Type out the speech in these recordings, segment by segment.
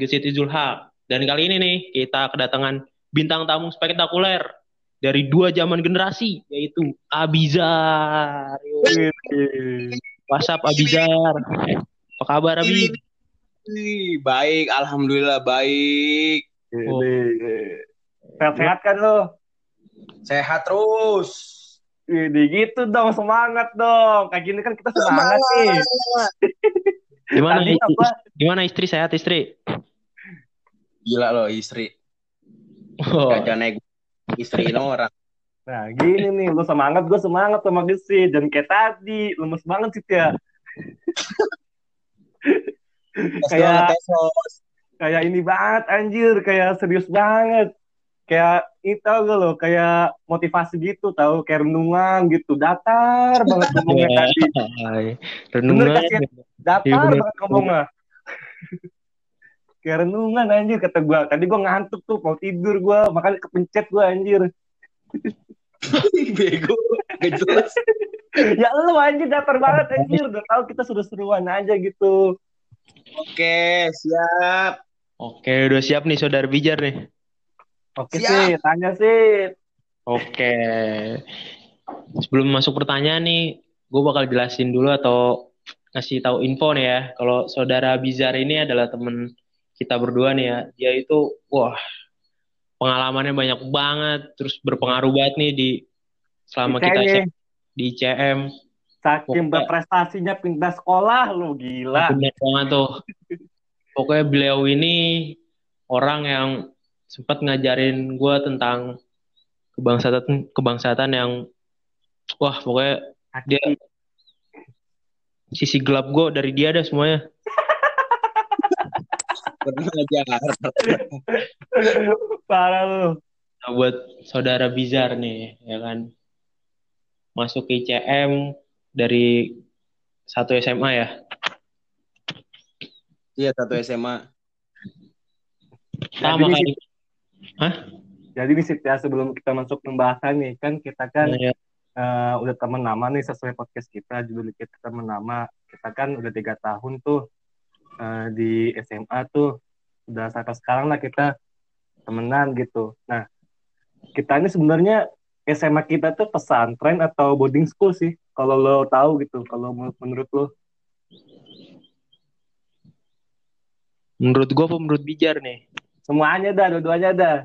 Siti Zulhaq. Dan kali ini nih kita kedatangan bintang tamu spektakuler dari dua zaman generasi yaitu Abizar. WhatsApp Abizar. Apa kabar Abi? Baik, alhamdulillah baik. Oh. Sehat-sehat kan lo? Sehat terus. Ini gitu dong, semangat dong. Kayak gini kan kita semangat, nih. Gimana Tadi istri, apa? gimana istri sehat istri? Gila loh istri. Oh, Gak naik istri ini orang. Nah, gini nih, lu semangat, gue semangat sama Gesi. Dan kayak tadi, lemes banget sih ya. kayak kayak ini banget anjir, kayak serius banget. Kayak itu tau gak lo, kayak motivasi gitu tau, kayak renungan gitu, datar banget ngomongnya ya. tadi. Renungan. Bener Datar Iya, bener. banget ngomongnya. kayak renungan anjir kata gue. Tadi gue ngantuk tuh, mau tidur gue, makanya kepencet gue anjir. Bego. Gak jelas. ya lu anjir datar banget anjir, udah tahu kita sudah seruan aja gitu. Oke, siap. Oke, udah siap nih saudara Bijar nih. Oke Siap. sih, tanya sih. Oke. Sebelum masuk pertanyaan nih, gue bakal jelasin dulu atau ngasih tahu info nih ya. Kalau saudara Bizar ini adalah temen kita berdua nih ya. Dia itu, wah, pengalamannya banyak banget, terus berpengaruh banget nih di selama kita Kayaknya di CM. saking Pokoknya- berprestasinya pindah sekolah lu gila. Bener banget tuh. Pokoknya beliau ini orang yang sempat ngajarin gue tentang kebangsaan kebangsaan yang wah pokoknya dia sisi gelap gue dari dia ada semuanya. Parah lu. Nah, buat saudara Bizar nih ya kan masuk ke ICM dari satu SMA ya. Iya, satu SMA. Sama Jadi, kali. Jadi nih ya sebelum kita masuk pembahasan nih kan kita kan Ya, eh, udah temen lama nih sesuai podcast kita judul kita temen lama kita kan udah tiga tahun tuh eh, di SMA tuh udah sampai sekarang lah kita temenan gitu. Nah kita ini sebenarnya SMA kita tuh pesantren atau boarding school sih kalau lo tahu gitu kalau menurut, menurut lo menurut gue apa menurut Bijar nih? semuanya dah dua-duanya dah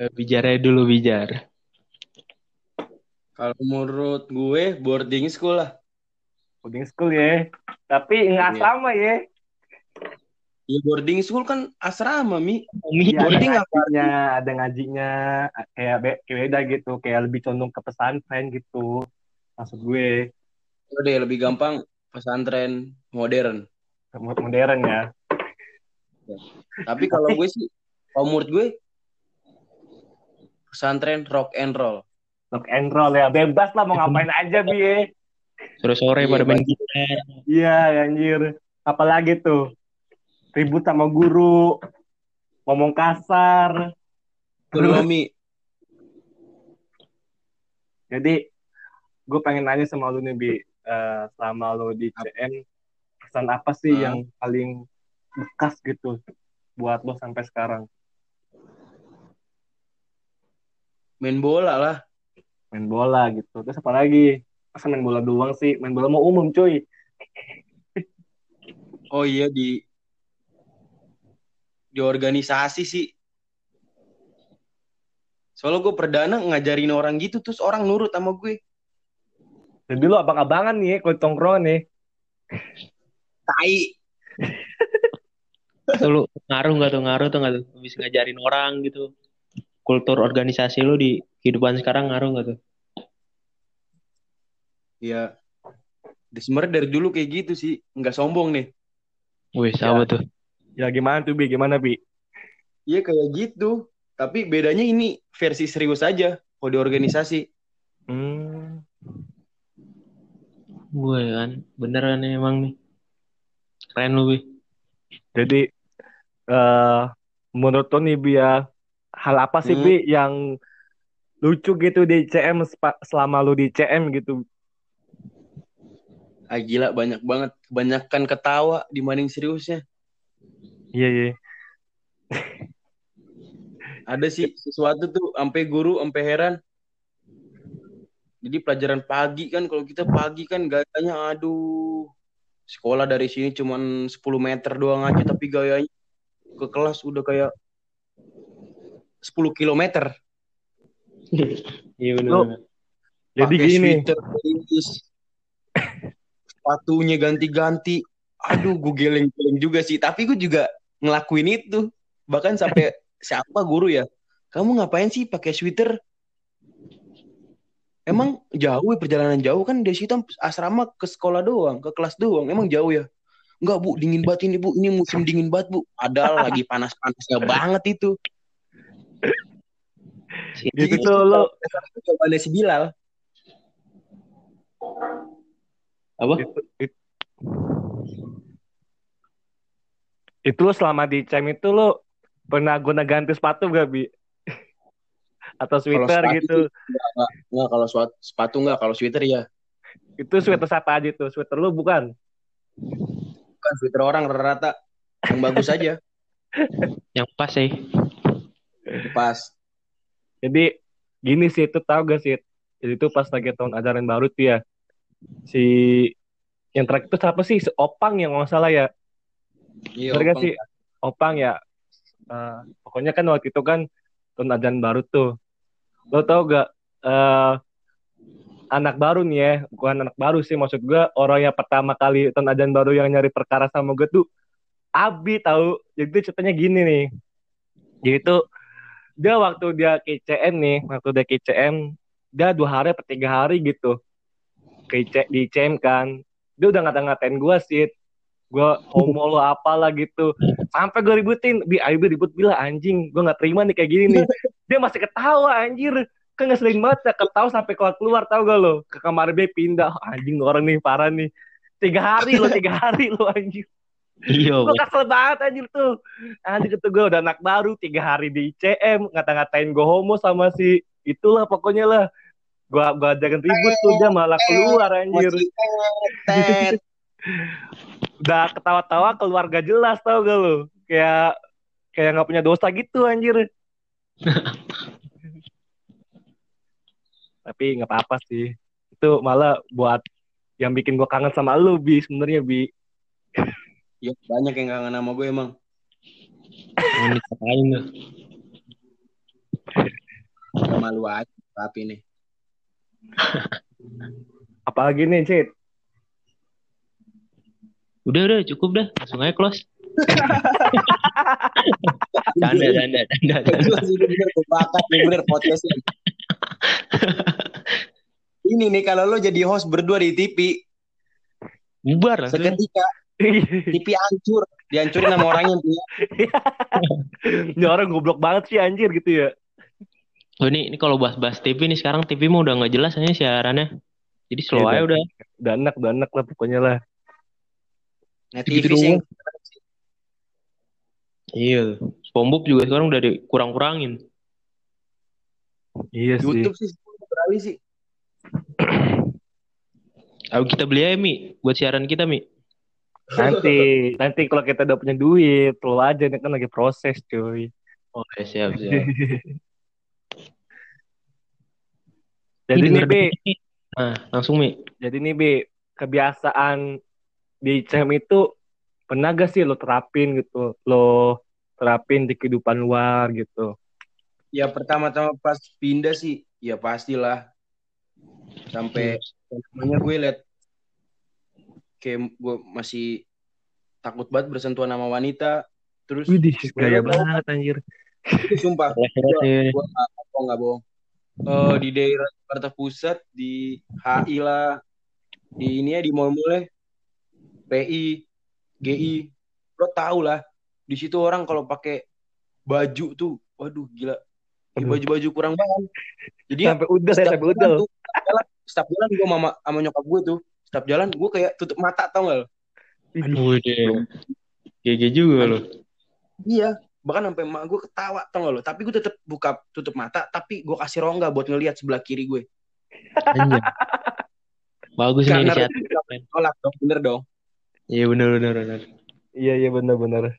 Eh, Bijarnya dulu Bijar. Kalau menurut gue boarding school lah. boarding school ya tapi nggak Iya. sama ya Ya boarding school kan asrama, Mi. Iya, ada Boarding apa? ngajinya, ada ngajinya, kayak be- kayak beda gitu, kayak lebih condong ke pesantren gitu. Maksud gue, Udah lebih gampang pesantren modern. mo- modern ya. Tapi kalau gue sih, kalau menurut gue pesantren rock and roll. Rock and roll ya, bebas lah mau ngapain aja bi. ya. sore-sore Iya, pada main gitar. Iya anjir, apalagi tuh ribut sama guru, ngomong kasar. Kedua, Mi. Jadi gue pengen nanya sama lu nih bi, Eh, selama lu di CM, kesan apa sih Ah. yang paling bekas gitu buat lo sampai sekarang? Main bola lah. Main bola gitu. Terus apa lagi? Masa main bola doang sih? Main bola mau umum cuy. Oh iya di di organisasi sih. Soalnya gue perdana ngajarin orang gitu terus orang nurut sama gue. Jadi lu abang-abangan nih kalau tongkrongan nih. Tai. Lu ngaruh nggak tuh ngaruh tuh nggak tuh bisa ngajarin orang gitu kultur organisasi lu di kehidupan sekarang ngaruh nggak tuh Ya. Sebenarnya dari dulu kayak gitu sih, nggak sombong nih. Wih sama tuh Ya gimana tuh Bi? Gimana Bi? Iya kayak gitu. Tapi bedanya ini versi serius aja kalau di organisasi. Hmm. gue kan bener kan emang nih keren lu Wi Jadi eh menurut lo nih Bi ya, hal apa sih Hmm. Bi yang lucu gitu di CM selama lu di CM gitu? Ah gila banyak banget. Kebanyakan ketawa dibanding seriusnya. Iya iya. Ada sih sesuatu tuh sampai guru sampai heran. Jadi pelajaran pagi kan kalau kita pagi kan gayanya aduh. Sekolah dari sini cuman 10 meter doang aja tapi gayanya ke kelas udah kayak 10 kilometer. Iya benar. Jadi Pakai gini, sepatunya ganti-ganti. Aduh, gue geleng-geleng juga sih. Tapi gue juga ngelakuin itu. Bahkan sampai siapa guru ya? Kamu ngapain sih pakai sweater? Emang jauh ya perjalanan jauh kan dari situ asrama ke sekolah doang, ke kelas doang. Emang jauh ya? Enggak bu, dingin banget ini bu. Ini musim dingin banget bu. Padahal lagi panas-panasnya banget itu. Gitu tuh lo Jawabannya si Bilal. Apa? itu, it- itu lo selama di CEM itu lo pernah guna ganti sepatu gak bi? Atau sweater sepatu gitu? Enggak, enggak kalau sepatu enggak, kalau sweater ya. Itu sweater siapa aja tuh? Sweater lo bukan? Bukan sweater orang rata-rata. Yang bagus aja. Yang pas sih. Pas. Jadi gini sih itu tau gak sih? Jadi itu pas lagi tahun ajaran baru tuh ya. Si yang terakhir itu siapa sih? Si Opang yang nggak salah ya. Iya, Bener Opang. sih? Opang ya. Eh, pokoknya kan waktu itu kan tahun ajaran baru tuh. Lo tau gak? eh anak baru nih ya, bukan anak baru sih maksud gue orang yang pertama kali tahun ajaran baru yang nyari perkara sama gue tuh Abi tahu. Jadi tuh ceritanya gini nih. Jadi tuh dia waktu dia ke ICM nih, waktu dia ke ICM, dia dua hari atau tiga hari gitu ke IC, di ICM kan. Dia udah ngata-ngatain gue sih, gue homo lo apalah gitu. Sampai gue ributin, bi ayo Bi, ribut bila anjing, gue nggak terima nih kayak gini nih. Dia masih ketawa anjir, kan ngeselin banget ya ketawa sampai keluar keluar tau gak lo? Ke kamar B pindah. Anjing orang nih parah nih. Tiga hari lo tiga hari lo anjing Iya. gue kesel banget anjir tuh. Anjir itu gue udah anak baru tiga hari di ICM ngata-ngatain gue homo sama si itulah pokoknya lah. Gue gue ajakin ribut tuh dia malah keluar anjir. Udah ketawa-tawa keluar gak jelas tau gak lo kayak kayak nggak punya dosa gitu anjir. Tapi nggak apa-apa sih. Itu malah buat yang bikin gue kangen sama lu bi sebenarnya bi Ya, banyak yang kangen sama gue emang. Mau dikatain tuh. Gak malu aja tapi nih. apalagi nih Cid Udah udah cukup dah. Langsung aja close. Canda, canda, canda, ini bener bakat. Ini nih kalau lo jadi host berdua di TV, Bubar langsung. seketika TV hancur, dihancurin sama orangnya tuh. ini orang goblok banget sih anjir gitu ya Oh, ini, ini kalau bahas-bahas TV nih sekarang TV mah udah nggak jelas aja siarannya. Jadi slow Iya, aja udah. udah enak udah enak lah pokoknya lah Nah, Gitu TV sih yang Iya. SpongeBob juga sekarang udah dikurang-kurangin. iya sih YouTube sih beralih sih. Ayo kita beli aja Mi buat siaran kita Mi. Nanti nanti kalau kita udah punya duit perlu aja ini kan lagi proses cuy Oh ya, siap siap. jadi Ini nih nih. Nah langsung Mi. jadi nih Bi kebiasaan di CM itu pernah gak sih lo terapin gitu lo terapin di kehidupan luar gitu Ya pertama-tama pas pindah sih, ya pastilah. Sampai namanya gue liat kayak gue masih takut banget bersentuhan sama wanita. Terus Widih, gaya banget anjir. sumpah gue nggak bohong Eh, di daerah Jakarta Pusat di HI lah. Di ini ya di mall-mall PI GI lo tau lah di situ orang kalau pakai baju tuh waduh gila. Di baju-baju kurang banget. Jadi Sampai udah ya, sampai udah. tuh, setiap jalan, jalan gue sama, sama nyokap gue tuh setiap jalan gue kayak tutup mata tau gak lo Aduh deh. GG juga lo. iya bahkan sampai emak gue ketawa tau gak lo tapi gue tetap buka tutup mata tapi gue kasih rongga buat ngelihat sebelah kiri gue Anjir. Bagus nih inisiatif. tolak dong bener dong Iya bener bener bener. Iya iya benar-benar.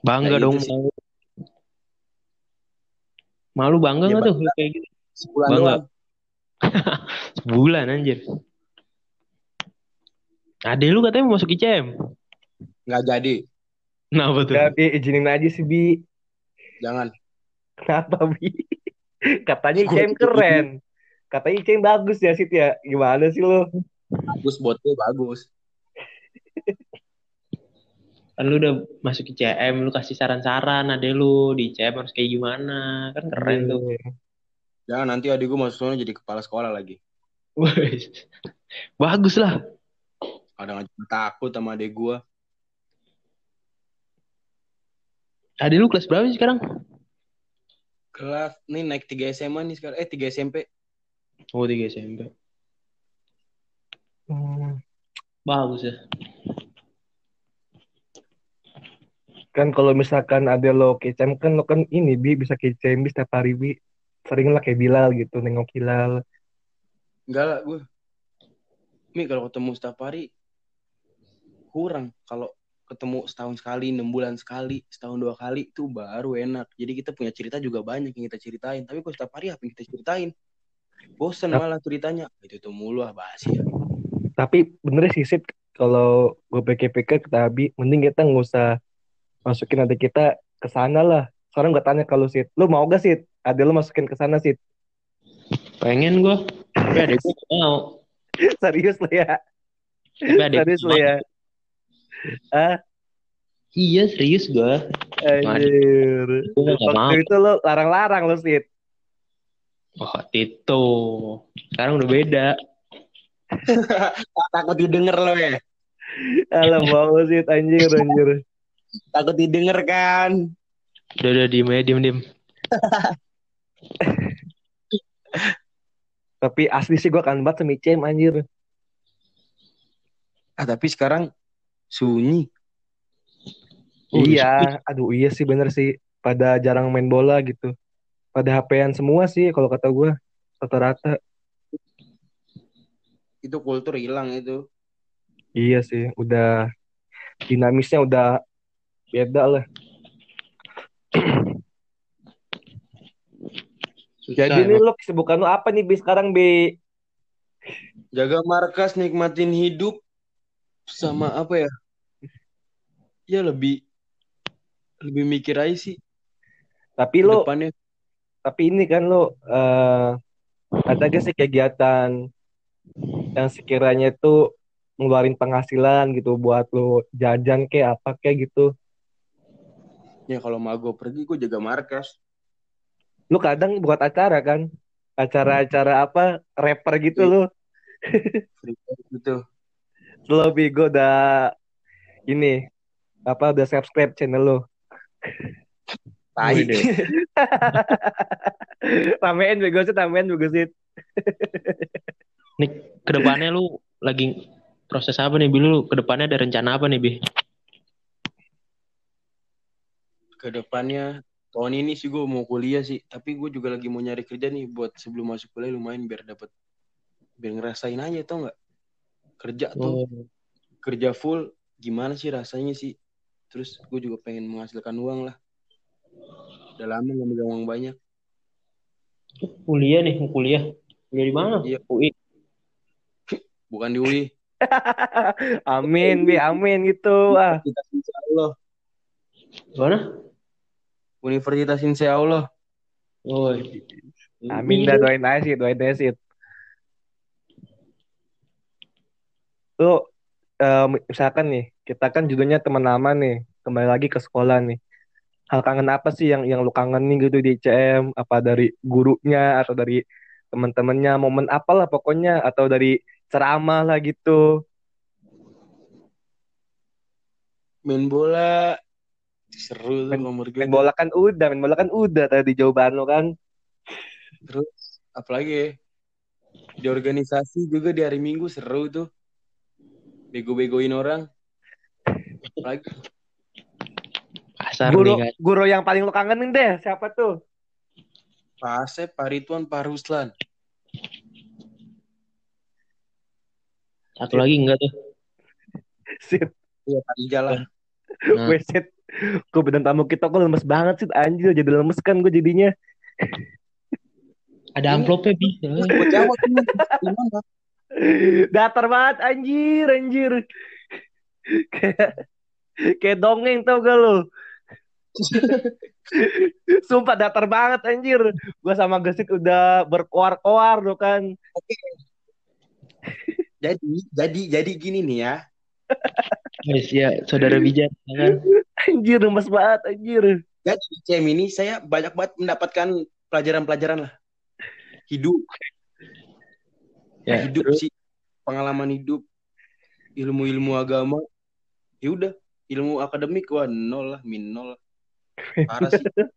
Bangga Kayak dong. gitu malu. Bangga Ya, nggak tuh bangga. kayak gitu? Sebulan Bangga. doang. Sebulan anjir. Ade lu katanya mau masuk ICM. Nggak jadi. Kenapa tuh? Gak, Bi, izinin aja sih, Bi. Jangan. Kenapa, Bi? Katanya ICM keren. Katanya ICM bagus ya, Sit ya. Gimana sih lo? Bagus botnya bagus. Kan lu udah masuk ICM, lu kasih saran-saran ade lu di ICM harus kayak gimana. Kan keren tuh. Jangan nanti adik gue masuk sana jadi kepala sekolah lagi. Wih. Bagus lah. Kadang aja takut sama adik gue. Ade lu kelas berapa sih sekarang? Kelas nih naik 3 SMA nih sekarang. Eh 3 SMP. Oh, 3 SMP. Hmm. Bagus ya. Kan kalau misalkan ada lo ke ICM kan lo kan ini Bi bisa ke ICM Bi setiap hari Bi. Sering lah kayak Bilal gitu nengok Hilal. Enggak lah gue. Mi kalau ketemu setiap hari kurang. Kalau ketemu setahun sekali, enam bulan sekali, setahun dua kali itu baru enak. Jadi kita punya cerita juga banyak yang kita ceritain. Tapi kalau setiap hari apa yang kita ceritain? Bosen Tap- malah ceritanya. Itu tuh mulu ah bahas ya. Tapi bener sih Sit kalau gue PKPK kata Abi mending kita nggak usah masukin adik kita ke sana lah. Sekarang gue tanya kalau Sit, lu mau gak Sit? Ada lu masukin ke sana Sit? Pengen gua. Tapi gua nggak mau. Serius lo ya? Serius gua lo ya? Ah, Iya serius gua. anjir. Waktu itu lo larang-larang lo Sit. Oh Tito. Sekarang udah beda. Takut didengar lo ya. Alah mau Sit anjir anjir. Takut didengar kan. Udah udah diem aja diem diem. Tapi asli sih gue kangen banget sama ICM anjir. Ah tapi sekarang sunyi. Oh, iya, aduh iya sih bener sih. Pada jarang main bola gitu. Pada HP-an semua sih kalau kata gue. Rata-rata. Itu kultur hilang itu. Iya sih, udah dinamisnya udah beda lah. Susah Jadi nih lo kesibukan lo apa nih Bi sekarang Bi? Jaga markas, nikmatin hidup sama apa ya? Ya lebih lebih mikir aja sih Tapi lo, depannya. tapi ini kan lo eh, ada gak sih kegiatan yang sekiranya itu ngeluarin penghasilan gitu buat lo jajan kayak apa kayak gitu. Ya kalau mau gue pergi gue jaga markas. Lu kadang buat acara kan? Acara-acara apa? Rapper gitu Iya. time gitu. Lo Bigo udah ini apa udah subscribe channel lo. Tai. Ramein Bigo sih, ramein Bigo sih. Nih ke depannya lu lagi proses apa nih Bi? Lu ke depannya ada rencana apa nih Bi? Ke depannya tahun ini sih gue mau kuliah sih. Tapi gue juga lagi mau nyari kerja nih buat sebelum masuk kuliah lumayan biar dapat biar ngerasain aja tau nggak kerja tuh Oh, kerja full gimana sih rasanya sih terus gue juga pengen menghasilkan uang lah udah lama nggak megang uang banyak kuliah nih, mau kuliah. Kuliah di mana? Iya. UI. bukan di UI amin, Bi, amin gitu. Ah, Insya Allah Mana? Universitas Insya Allah Oh. amin dah doain aja sih, doain aja sih. Lu eh, misalkan nih, kita kan judulnya teman lama nih, kembali lagi ke sekolah nih. Hal kangen apa sih yang yang lu kangenin gitu di ICM? Apa dari gurunya atau dari teman-temannya? Momen apalah pokoknya atau dari ceramah lah gitu. main bola seru tuh Main- nomor gue Main bola kan udah, main bola kan udah tadi jawaban lu kan. terus apalagi ya di organisasi juga di hari Minggu seru tuh. Bego-begoin orang. Apalagi? Kasar Guru nih guru yang paling lu kangenin deh, siapa tuh? Pak Asep, Pak Ridwan, Pak Ruslan. Satu lagi enggak tuh. Sip, iya Pak Ijal lah. Nah, Weset. Kok bidang tamu kita kok lemes banget sih anjir jadi lemes kan gue jadinya. Ada amplopnya bi. Datar banget anjir anjir. kayak kayak dongeng tau gak lo? Sumpah datar banget anjir. Gua sama Gesit udah berkoar-koar lo kan. Jadi, jadi, jadi gini nih ya. Guys, ya saudara bijak ya kan. Anjir lemes banget anjir. Jadi di CM ini saya banyak banget mendapatkan pelajaran-pelajaran lah. Hidup, Ya, hidup terus? sih, pengalaman hidup, ilmu-ilmu agama. Ya udah, ilmu akademik wah nol lah, min nol. lah. Parah sih.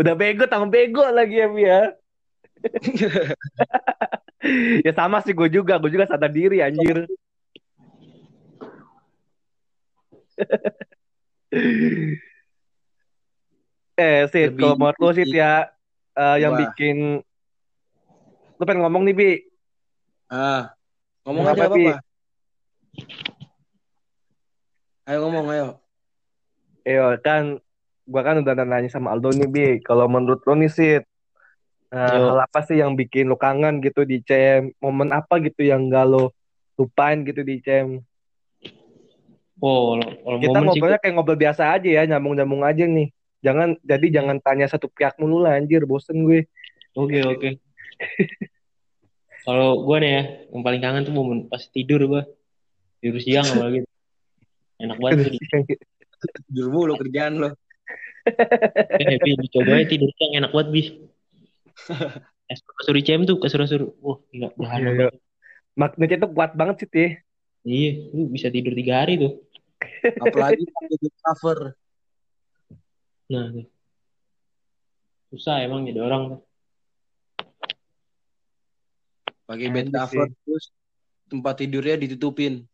Udah bego tambah bego lagi ya Bi, ya. ya sama sih gue juga, gue juga sadar diri anjir. Eh, Lebih- kalau menurut lo Sid ya, eh, yang Wah. bikin lu pengen ngomong nih Bi, Ah, ngomong aja apa Pi? apa. Ayo ngomong, ayo. Iya kan, gua kan udah nanya sama Aldo nih Bi, kalau menurut lo nih Sid, eh, Yo. hal apa sih yang bikin lo kangen gitu di CM, momen apa gitu yang gak lo lupain gitu di CM? Oh, Kita sih ngobrolnya kayak ngobrol biasa aja ya, nyambung-nyambung aja nih. Jangan, jadi jangan tanya satu pihak mulu lah anjir, bosen gue. Oke oke. Kalau gue nih ya, yang paling kangen tuh momen pas tidur gue. Tidur siang apalagi. Enak banget tuh. Tidur mulu kerjaan lo. Eh, Bi, dicoba ya tidur siang enak banget, Bi. Kasur kasur ICM tuh, kasur-kasur. Wah, gila. Bahan Iya, iya. Magnetnya tuh kuat banget sih, Tih. Iya, lu bisa tidur tiga hari tuh. Apalagi pakai cover. Nah. Susah emang jadi orang tuh. Pakai bed cover sih. terus tempat tidurnya ditutupin.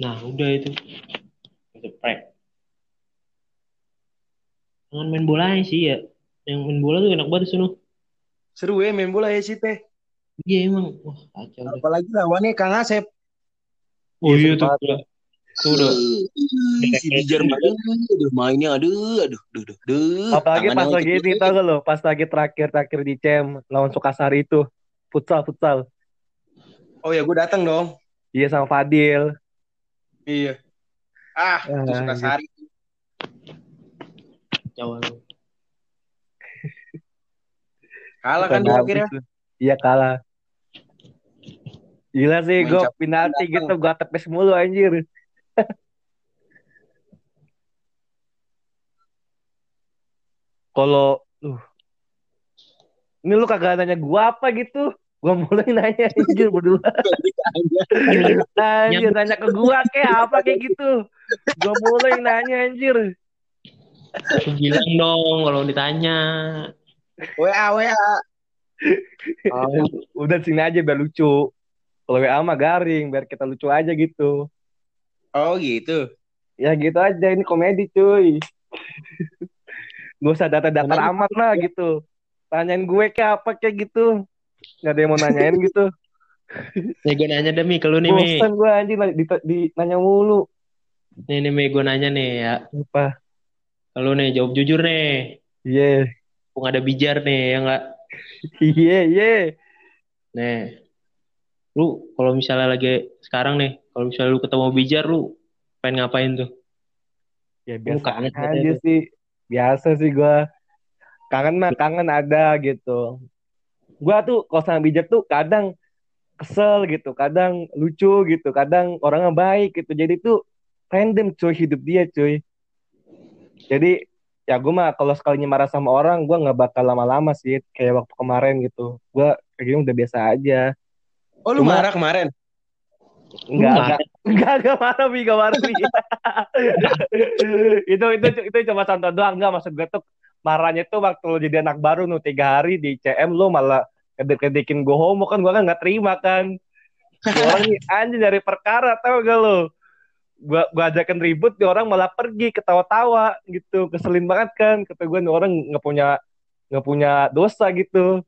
Nah, udah itu. Geprek. Jangan main bola sih ya. Yang main bola tuh enak banget sono. Seru ya main bola ya sih teh. Iya emang. Wah, kacau. Apalagi lawannya Kang Asep. Oh Iya, iya tuh. Sempat. udah. Tuh udah. Ih, si Bijar main, aduh mainnya aduh, aduh, aduh, aduh, aduh. Apalagi Tangannya pas lagi ini, tau gak lo? Pas lagi terakhir-terakhir di CM, lawan Sukasari itu. Futsal, futsal. Oh ya, gue datang dong. Iya sama Fadil. Iya. Ah, itu Ah, suka sari. Kacau lu. Kalah kan dia akhirnya. Iya kalah. Gila sih, gue penalti datang. gitu, gue tepes mulu anjir. Kalau, uh, ini lu kagak nanya gua apa gitu? Gua mulai nanya anjir berdua. Anjir nanya ke gua kayak apa kayak gitu. Gua mulai nanya anjir. Bilang dong kalau ditanya. WA, WA. Oh, Udah sini aja biar lucu. Kalau WA mah garing biar kita lucu aja gitu. Oh gitu. Ya gitu aja ini komedi cuy. Gak usah datar-datar amat lah gitu. Tanyain gue kayak apa kayak gitu. Gak ada yang mau nanyain gitu. nih gue nanya deh Mi ke lu nih Mi. Bosan gue anjing di, di, nanya mulu. Nih nih Mi gue nanya nih ya. Apa? Kalau nih jawab jujur nih. Iya. Kok ada bijar nih ya enggak? Iya, iya. Nih. Lu kalau misalnya lagi sekarang nih, kalau misalnya lu ketemu bijar lu pengen ngapain tuh? Ya Lu biasa kangen aja sih. Biasa sih gue. Kangen mah kangen ada gitu. Gue tuh kalau sama bijak tuh kadang kesel gitu, kadang lucu gitu, kadang orangnya baik gitu. Jadi tuh random cuy hidup dia cuy. Jadi ya gue mah kalau sekalinya marah sama orang gue nggak bakal lama-lama sih kayak waktu kemarin gitu. Gue kayak gini udah biasa aja. Oh lu Cuma- marah kemarin? Enggak, enggak, enggak, enggak marah, Bi, enggak marah, Bi. itu, itu, itu cuma contoh doang, enggak, maksud gue tuh marahnya tuh waktu lo jadi anak baru nih, tiga hari di CM lo malah kedek-kedekin gue homo kan, gue kan nggak terima kan. Gua orang anjing dari perkara, tau gak lo? Gue gua ajakin ribut, di orang malah pergi ketawa-tawa gitu, keselin banget kan. Kata gue orang nggak punya nggak punya dosa gitu.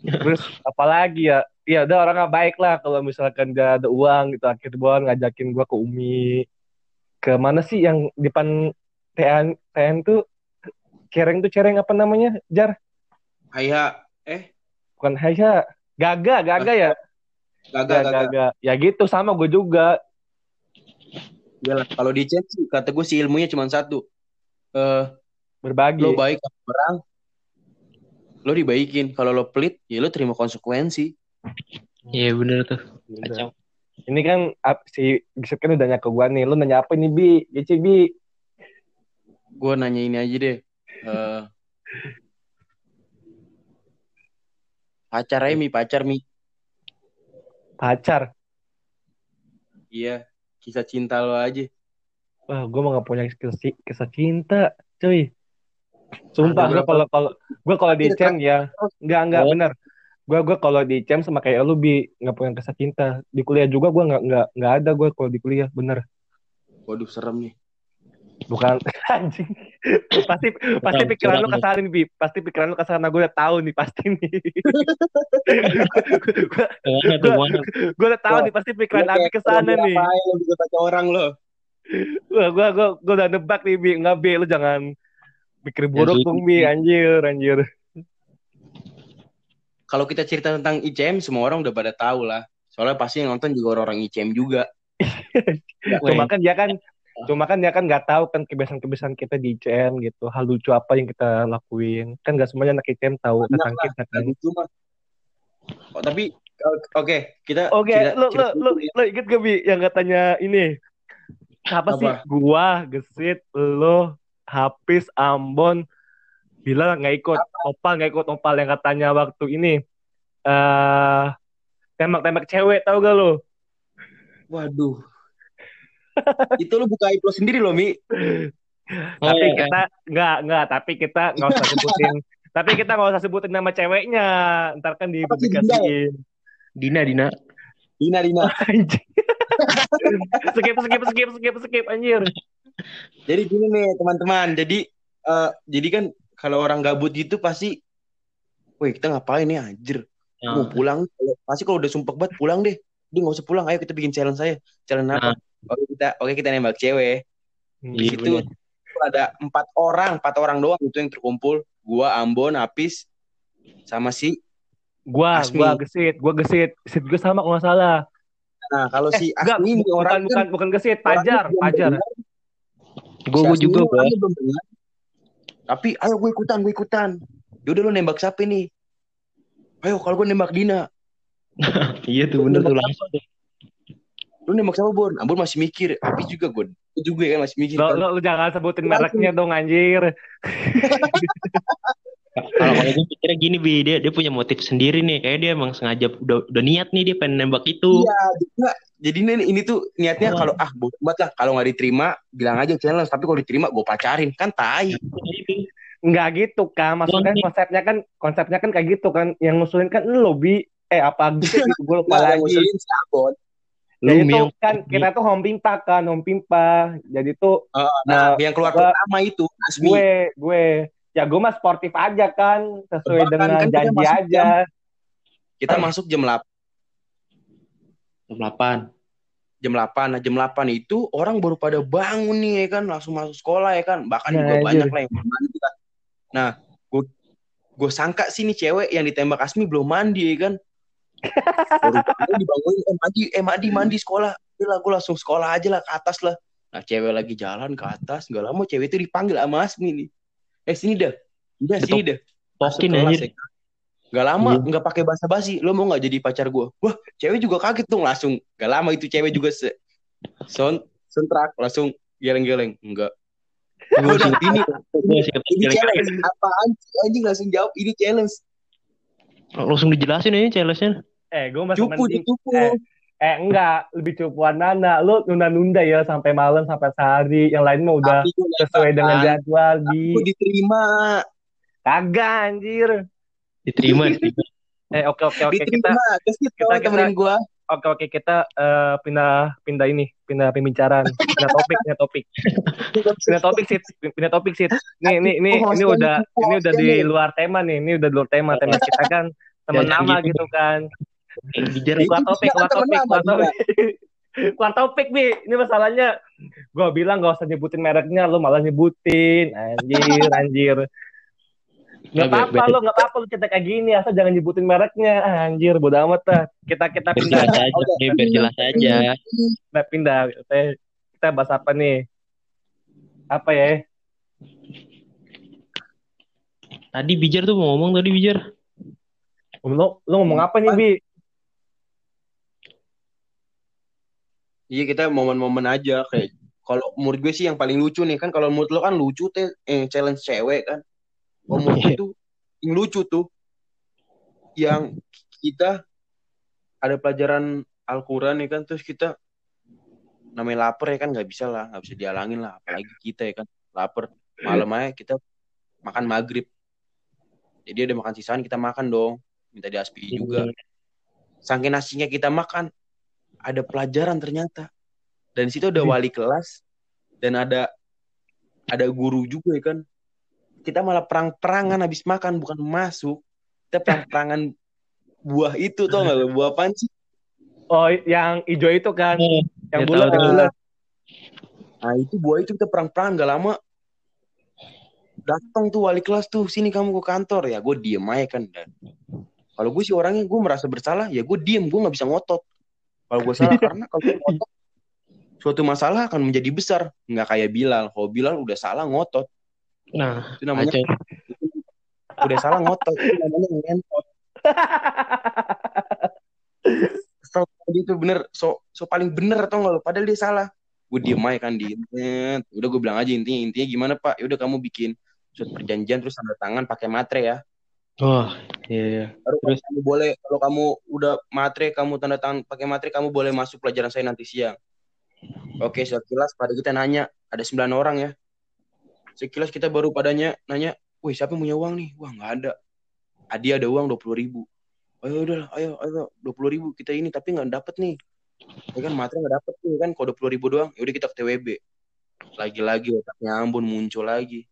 Terus apalagi ya, ya udah orangnya baik lah kalau misalkan gak ada uang gitu akhir bulan ngajakin gua ke Umi ke mana sih yang depan TN TN tuh cereng tuh cereng apa namanya? Jar. Haya eh Bukan Haya. Gaga, gaga ya? Gaga, gaga. Ya gitu sama gue juga. Iyalah, kalau di chat sih kata gue sih ilmunya cuma satu. Eh Berbagi. lo baik sama orang, lo dibaikin. Kalau lo pelit, ya lo terima konsekuensi. Iya bener tuh. Udah. Kacau. Ini kan ap- si Gisep kan udah nanya ke gua nih. Lu nanya apa nih, Bi? Gici, Bi. Gue nanya ini aja deh. Eh pacar aja mi, pacar mi. Pacar. Iya, kisah cinta lo aja. Wah, gua mah gak punya kisah, kisah cinta, cuy. Sumpah, berapa? kalau kalau gua kalau di cem ya, enggak enggak Oh. bener. Gua gua kalau di cem sama kayak lu bi nggak punya kisah cinta. Di kuliah juga gua nggak nggak nggak ada gua kalau di kuliah, bener. Waduh, serem nih. Bukan anjing. pasti pasti Curang, pikiran lu ke sana bi. Pasti pikiran lu ke sana gua udah tahu nih pasti nih. gua udah tahu nih pasti pikiran Abi ke sana nih. bisa baca orang lo. Wah, gua gua gua udah nebak nih bi, nggak bi, lu jangan pikir buruk dong bi, anjir, anjir. Kalau kita cerita tentang ICM, semua orang udah pada tahu lah. Soalnya pasti yang nonton juga orang-orang ICM juga. Cuma kan dia kan, cuma kan dia kan nggak tahu kan kebiasaan-kebiasaan kita di ICM gitu, hal lucu apa yang kita lakuin. Kan nggak semuanya anak ICM tahu tentang lah, kita kan. Mah. Oh, tapi oke, kita Oke, lu, cerita lu, dulu ya. lu inget gak bi yang katanya ini? Apa, sih? Apa? Gua, Gesit, lo, Hafiz, Ambon, bilang nggak ikut. Opal nggak ikut Opal yang katanya waktu ini eh tembak-tembak cewek tau gak lo? Waduh. itu lu buka aib lo sendiri loh, Mi. Oh, tapi iya, kita nggak nggak tapi kita nggak usah sebutin tapi kita nggak usah sebutin nama ceweknya ntar kan dipublikasiin Dina, Dina. Dina, Dina. skip skip skip skip skip anjir Jadi gini nih, teman-teman. Jadi eh, jadi kan kalau orang gabut gitu pasti Woi, kita ngapain nih anjir? Nah, Mau pulang. Pasti kalau udah sumpah banget pulang deh. Dia nggak usah pulang. Ayo kita bikin challenge saya. Challenge apa? Oke kita, oke kita nembak cewek. Di Iya, situ ada empat orang, empat orang doang itu yang terkumpul. Gua, Ambon, Apis, sama si. gua Asmi. gua gesit gua gesit gesit gue sama kalau nggak salah Nah kalau eh si enggak Asmi ini bukan orang bukan bukan gesit pajar pajar gue Si Asmi juga belum dengar. Tapi ayo gue ikutan, gue ikutan. Yaudah lu nembak siapa nih? Ayo kalau gue nembak Dina. Iya tuh bener tuh langsung. Lu nembak siapa Bon? Ambon masih mikir. Apis juga gue. Gue juga kan masih mikir. lo, kan. lo, lo jangan sebutin mereknya dong anjir Kalau kalau gue pikirnya gini bi, dia dia punya motif sendiri nih. Kayak dia emang sengaja udah udah niat nih dia pengen nembak itu. Iya, juga. Jadi ini, ini tuh niatnya Oh. kalau ah bodoh banget lah. Kalau nggak diterima, bilang aja challenge. Tapi kalau diterima, gue pacarin. Kan tai. nggak gitu kan maksudnya konsepnya kan konsepnya kan kayak gitu kan yang ngusulin kan lo bi eh apa gitu gue lupa lagi ngusulin si Ambon. Lu Jadi Mi, tuh kan kita tuh home pimpa kan, home pimpa. Jadi tuh Nah, Nah, yang keluar gua- pertama itu Asmi. gue gue ya gue mah sportif aja kan, sesuai Bahkan dengan kan kita janji masuk aja. Kita masuk jam 8. jam 8. Jam 8. Nah, jam 8 itu orang baru pada bangun nih ya kan, langsung masuk sekolah ya kan. Bahkan Nah, juga iya. banyak lah yang mandi kan. Nah, gue gue sangka sih nih cewek yang ditembak Asmi belum mandi ya kan. Baru bangun, dibangunin, eh mandi, eh mandi, mandi sekolah. Lah, gue langsung sekolah aja lah ke atas lah. Nah, cewek lagi jalan ke atas, nggak lama cewek itu dipanggil sama Asmi nih. Eh, sini dah. Udah, sini dah. Tokin aja. ya. Gak lama, Iya. nggak pakai basa-basi. Lo mau nggak jadi pacar gue? Wah, cewek juga kaget dong langsung. Gak lama itu cewek juga se son sentrak langsung geleng-geleng. Enggak. Udah, ini ini challenge. Apaan sih? Anjing langsung jawab ini challenge. Langsung dijelasin aja challenge-nya. Eh, gue masih Cupu mending. cupu. Eh, eh enggak, lebih cupuan Nana. Lu nunda-nunda ya sampai malam sampai sehari. Yang lain mah udah Tapi sesuai dengan jadwal di Gue diterima. kagak anjir. Diterima, diterima. Eh oke oke oke kita diterima. Kesit kita- kita, temenin gue. oke oke kita eh, pindah pindah ini pindah pembicaraan pindah topik pindah topik pindah topik sih pindah topik sih ini ini ini Oh, ini udah nih, ini udah di hostnya luar tema nih ini udah di luar tema tema kita kan teman Jangan nama gitu. gitu kan Bijar keluar Itu topik temen topik juga. topik keluar topik bi ini masalahnya gue bilang gak usah nyebutin mereknya lu malah nyebutin anjir anjir Gak apa-apa lo, gak apa-apa lo cetek kayak gini, asal jangan nyebutin mereknya. Anjir, bodo amat dah. Kita kita pindah Jelas aja, biar jelas aja. Kita pindah. Kita, kita bahas apa nih? Apa ya? Tadi Bijar tuh mau ngomong tadi Bijar. Lo, lo ngomong apa nih, Bi? Iya kita momen-momen aja kayak kalau menurut gue sih yang paling lucu nih kan kalau menurut lo kan lucu teh eh, challenge cewek kan. Kalau menurut gue tuh yang lucu tuh yang kita ada pelajaran Al-Quran ya kan terus kita namanya lapar ya kan nggak bisa lah nggak bisa dialangin lah apalagi kita ya kan lapar. Malam aja kita makan maghrib. Jadi ada makan sisaan kita makan dong. Minta di aspi juga saking nasinya kita makan ada pelajaran ternyata. Dan di situ ada wali kelas dan ada ada guru juga ya kan? Kita malah perang-perangan habis makan bukan masuk. Kita perang-perangan buah itu tuh nggak lo? buah apaan sih? Oh, yang hijau itu kan, Hmm, yang ya bulat. bulat. nah itu buah itu kita perang-perangan gak lama datang tuh wali kelas tuh sini kamu ke kantor. Ya gue diem aja kan dan. Kalau gue sih orangnya gue merasa bersalah ya gue diem gue nggak bisa ngotot kalau gue salah karena kalau ngotot suatu masalah akan menjadi besar. Nggak kayak Bilal. Kalau Bilal udah salah ngotot. Nah, itu namanya Aceh. udah salah ngotot. Itu namanya ngentot. So itu bener so so paling bener atau nggak lo padahal dia salah. Gue diem aja kan di internet udah gue bilang aja intinya intinya gimana pak? Udah kamu bikin surat perjanjian terus tanda tangan pakai matre ya Oh, iya, iya. baru Terus? kamu boleh kalau kamu udah matre kamu tanda tangan pakai matre kamu boleh masuk pelajaran saya nanti siang. Oke sekilas pada kita nanya ada 9 orang ya. Sekilas kita baru padanya nanya wih siapa yang punya uang nih? Wah nggak ada. Adi ada uang dua puluh ribu. Ayo udah ayo ayo dua puluh ribu kita ini tapi nggak dapet nih. Ya kan matre nggak dapet nih kan? Kalau dua puluh ribu doang? Yaudah kita ke TWB lagi-lagi otaknya Ambon muncul lagi.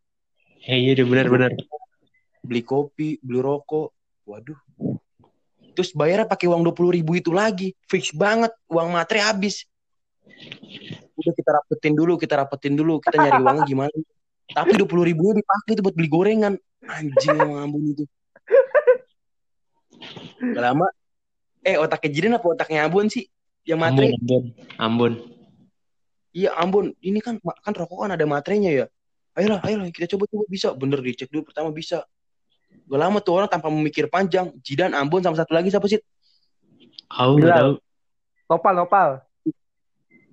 Eh, iya benar-benar. Beli kopi, beli rokok. Waduh. Terus bayarnya pakai uang dua puluh ribu itu lagi. Fix banget. Uang matre habis. Udah kita rapetin dulu, kita rapetin dulu. Kita nyari uangnya gimana. Tapi dua puluh ribunya dipakai itu buat beli gorengan. Anjing emang Ambon itu. Gak lama. Eh otaknya Jidan apa otaknya Ambon sih? Yang matre. Ambon, Ambon. Ambon. Iya Ambon. Ini kan kan rokok kan ada matrenya ya. Ayolah, ayolah kita coba coba bisa. Bener dicek dulu pertama bisa. Gak lama tuh orang tanpa memikir panjang. Jidan, Ambon sama satu lagi siapa sih? Kau tahu. Nopal, nopal.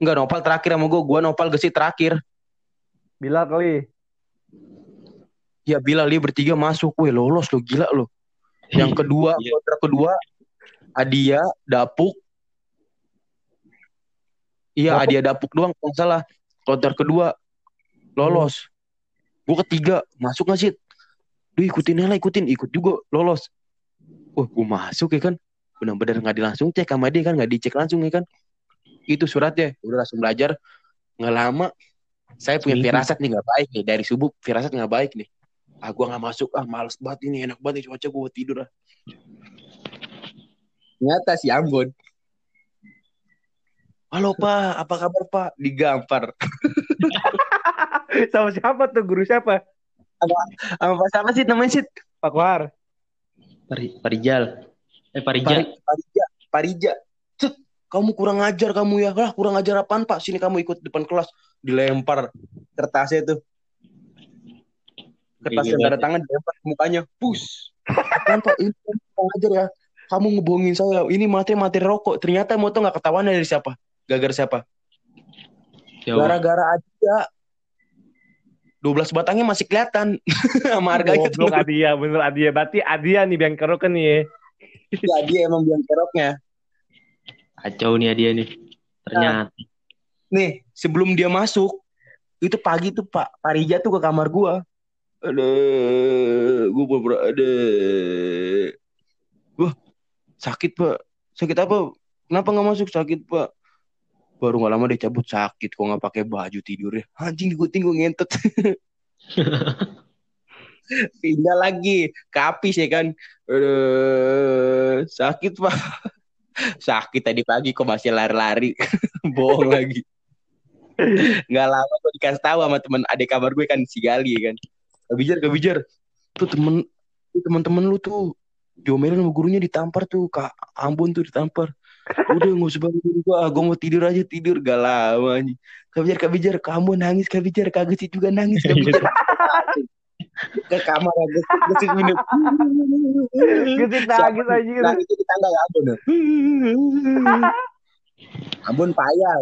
Enggak, Nopal terakhir sama gue. Gue Nopal Gesit terakhir. Bilal kali. Ya Bilal dia bertiga masuk. Wih lolos lo gila lo. Yang kedua, kloter kedua, Adia, Dapuk. Iya, Dapuk. Adia Dapuk doang kalau nggak salah. Kloter kedua lolos. Gue ketiga, masuk nggak sih? Duh ikutin lah, ikutin. Ikut juga, lolos. Wah, gue masuk ya kan. Benar-benar nggak di langsung cek sama dia kan, nggak dicek langsung ya kan. Itu suratnya, udah langsung belajar. Nggak lama, saya punya firasat nih nggak baik nih. Dari subuh, firasat nggak baik nih. Ah, gue nggak masuk. Ah, males banget ini, enak banget nih cuaca gue tidur ah. Ternyata si Ambon. Halo Pak, apa kabar Pak? Digampar. Sama siapa tuh? Guru siapa? Sama Pak siapa sih namanya sih? Pak Kohar. Pari, Parijal. Eh, Parijal. Pari- Parija. Parija. Cet, kamu kurang ngajar kamu ya. Lah, kurang ngajar apaan Pak? Sini kamu ikut depan kelas. Dilempar kertasnya tuh. Kertas Iya, yang tanda banget. tangan dilempar ke mukanya. Pus. Apaan Pak? Ini kamu kurang ngajar ya. Kamu ngebohongin saya. Ini materi-materi rokok. Ternyata moto nggak ketahuan dari siapa? Gagar siapa? Gara-gara aja 12 batangnya masih kelihatan sama harganya tuh. Goblok Adia, bener Adia. Berarti Adia nih yang keroken nih ya. Ya, dia emang biang keroknya. Kacau nih dia nih. Ternyata. Nih, sebelum dia masuk, itu pagi tuh Pak Parija tuh ke kamar gua. Aduh, gua pura ada. Wah, sakit Pak. Sakit apa? Kenapa nggak masuk sakit Pak? Baru nggak lama dia cabut sakit kok nggak pakai baju tidurnya. Anjing gue tinggal ngentot. Pindah lagi ke apis ya kan. Aduh, sakit Pak. Sakit tadi pagi kok masih lari-lari. Bohong lagi. Nggak lama gue dikasih tahu sama teman adik kabar gue kan si Gali kan. Kabijar, Kabijar. Tuh temen teman-teman lu tuh diomelin sama gurunya ditampar tuh. Kak Ambon tuh ditampar. Udah nggak usah bangun dulu gua, gue mau tidur aja tidur gak lama nih. Kabijar, Kabijar, kamu nangis Kabijar, kagak sih juga nangis Kabijar. ke kamar aja gesit minum Gesit nangis anjir. nangis di tangga ya Ambon ya. Ambon payah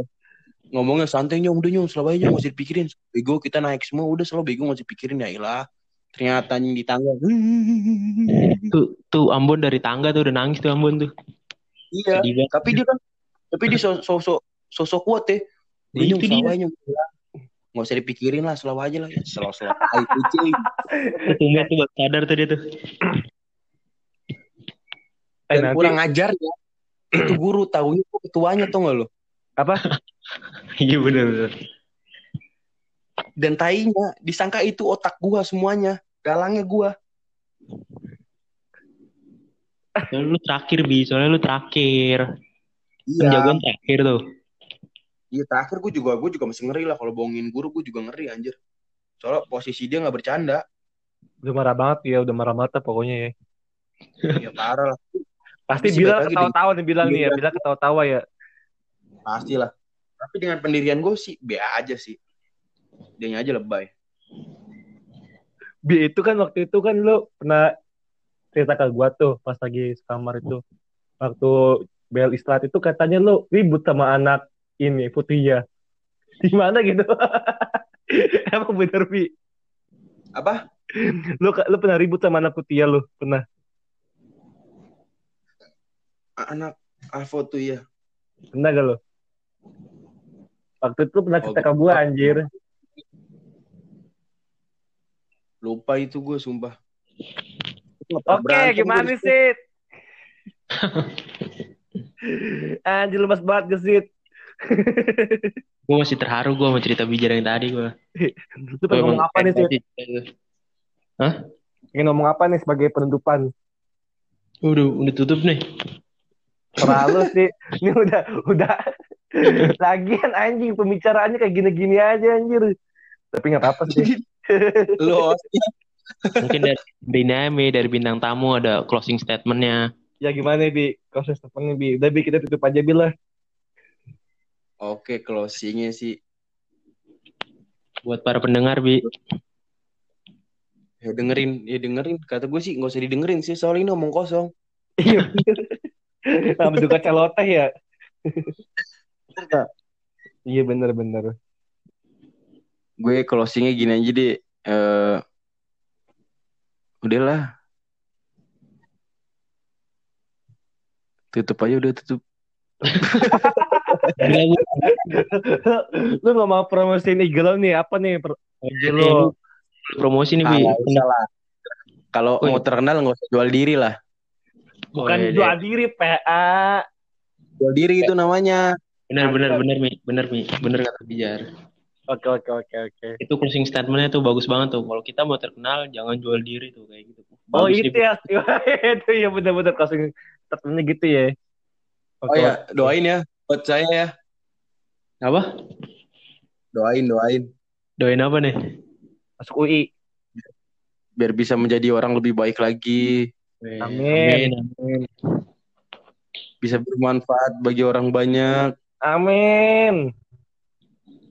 ngomongnya santai nyong udah nyong selalu aja nggak usah dipikirin bego kita naik semua udah selalu bego nggak usah dipikirin ya ilah ternyata anjing di tangga Tuh, tuh Ambon dari tangga tuh udah nangis tuh Ambon tuh. Iya Sedih banget. tapi dia kan tapi dia so- sosok sosok kuat ya nyong itu dia. nggak usah dipikirin lah selalu aja lah ya selalu selalu tai kucing Tumben tuh sadar tuh dia tuh. Eh, dan nanti kurang ajar ya itu guru tahunya kok ketuanya tuh nggak lo apa? Iya bener bener. dan tainya disangka itu otak gua semuanya dalangnya gua Soalnya lu terakhir bi, soalnya lu terakhir. iya Penjagoan terakhir tuh. iya terakhir gua juga gua juga masih ngeri lah kalau bohongin guru gua juga ngeri anjir soalnya posisi dia nggak bercanda Udah marah banget ya, udah marah banget pokoknya ya. ya parah lah Pasti bilang ketawa-tawa nih bilang nih ya, Iya. bilang ketawa-tawa ya. pasti lah tapi dengan pendirian gue sih be aja sih dia aja lebay Bi itu kan waktu itu kan lu pernah cerita ke gua tuh pas lagi sekamar itu. Waktu bel istirahat itu katanya lu ribut sama anak ini Putria. Di mana gitu? Emang bener Bi? apa Lu lu pernah ribut sama anak Putria lu? Pernah? anak Alfo tuh ya Pernah gak lu? Waktu itu pernah Oh, cerita ke gua anjir. lupa itu gue sumpah Oke, gimana sih? Anjir lemas banget gesit. Gue masih terharu gue sama cerita bijar yang tadi gue. Lu pengen ngomong apa nih sih? Hah? Pengen ngomong apa nih sebagai penutupan? Udah, udah tutup nih. Terlalu sih. Ini udah udah lagian anjing pembicaraannya kayak gini-gini aja anjir. Tapi nggak apa-apa sih. lo Mungkin dari Dinami, dari bintang tamu ada closing statementnya. Ya gimana Bi? Kau statementnya Bi. Udah Bi kita tutup aja Bi lah. oke closingnya sih Buat para pendengar, Bi. ya dengerin ya dengerin kata gue sih nggak usah didengerin sih soal ini omong kosong Iya. Nama juga celoteh ya. Iya bener-bener. gue closingnya gini aja deh eh udahlah tutup aja udah tutup lu gak mau promosiin Eagle nih apa nih? Pro- Lu promosi nih, Bi. Nggak kalau mau terkenal nggak usah jual diri lah Bukan Oh, jual diri PA. jual diri itu namanya Bener, bener, bener, Mi. Bener, Mi. Bener kata Bijar. Oke oke oke oke. Itu closing statementnya tuh bagus banget tuh. Kalau kita mau terkenal, jangan jual diri tuh kayak gitu. Oh Bagus itu nih, ya, itu ya bener-bener closing statementnya gitu ya. oh ya doain ya buat saya ya Apa? doain doain Doain apa nih? Masuk UI. biar bisa menjadi orang lebih baik lagi Amin. Amin. amin. bisa bermanfaat bagi orang banyak Amin.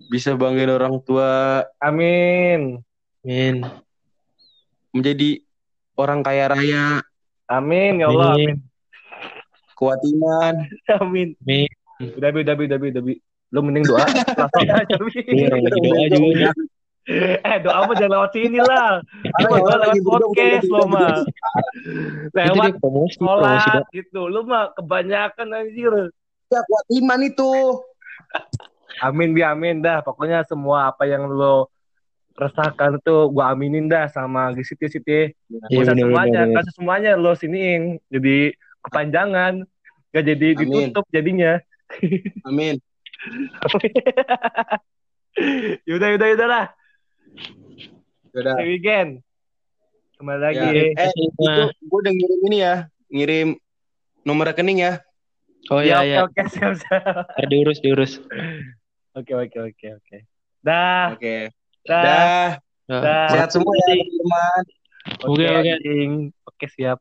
Bisa banggain orang tua Amin. Amin. menjadi orang kaya raya Amin ya Allah. Amin. kuat iman Amin. Amin. Udah bi, udah bi, udah bi, udah bi. Lu mending doa. Langsung aja bi. Iya, doa juga. Eh doa mah jangan lewat sini lah. Orang doa lagi lewat podcast lo mah. Lewat sholat doa. gitu. Lu mah kebanyakan anjir. ya kuat iman itu Amin bi amin dah. Pokoknya semua apa yang lo resahkan tuh gua aminin dah sama Gisit ya Sit ya. Iya, bener, semuanya, usah semuanya lo siniin. Jadi kepanjangan. Gak jadi Amin. ditutup jadinya. amin yaudah, yaudah, yaudah lah. Yaudah. Happy weekend. Kembali lagi. Ya. ya. eh Nah, itu gue udah ngirim ini ya ngirim nomor rekening ya Oh Ya, iya oke iya. oke siap siap. Diurus diurus. Oke oke oke oke. Dah Oke. dah. Dah. Nah, Dah. Sehat semua ya teman-teman. Oke, oke. Oke siap.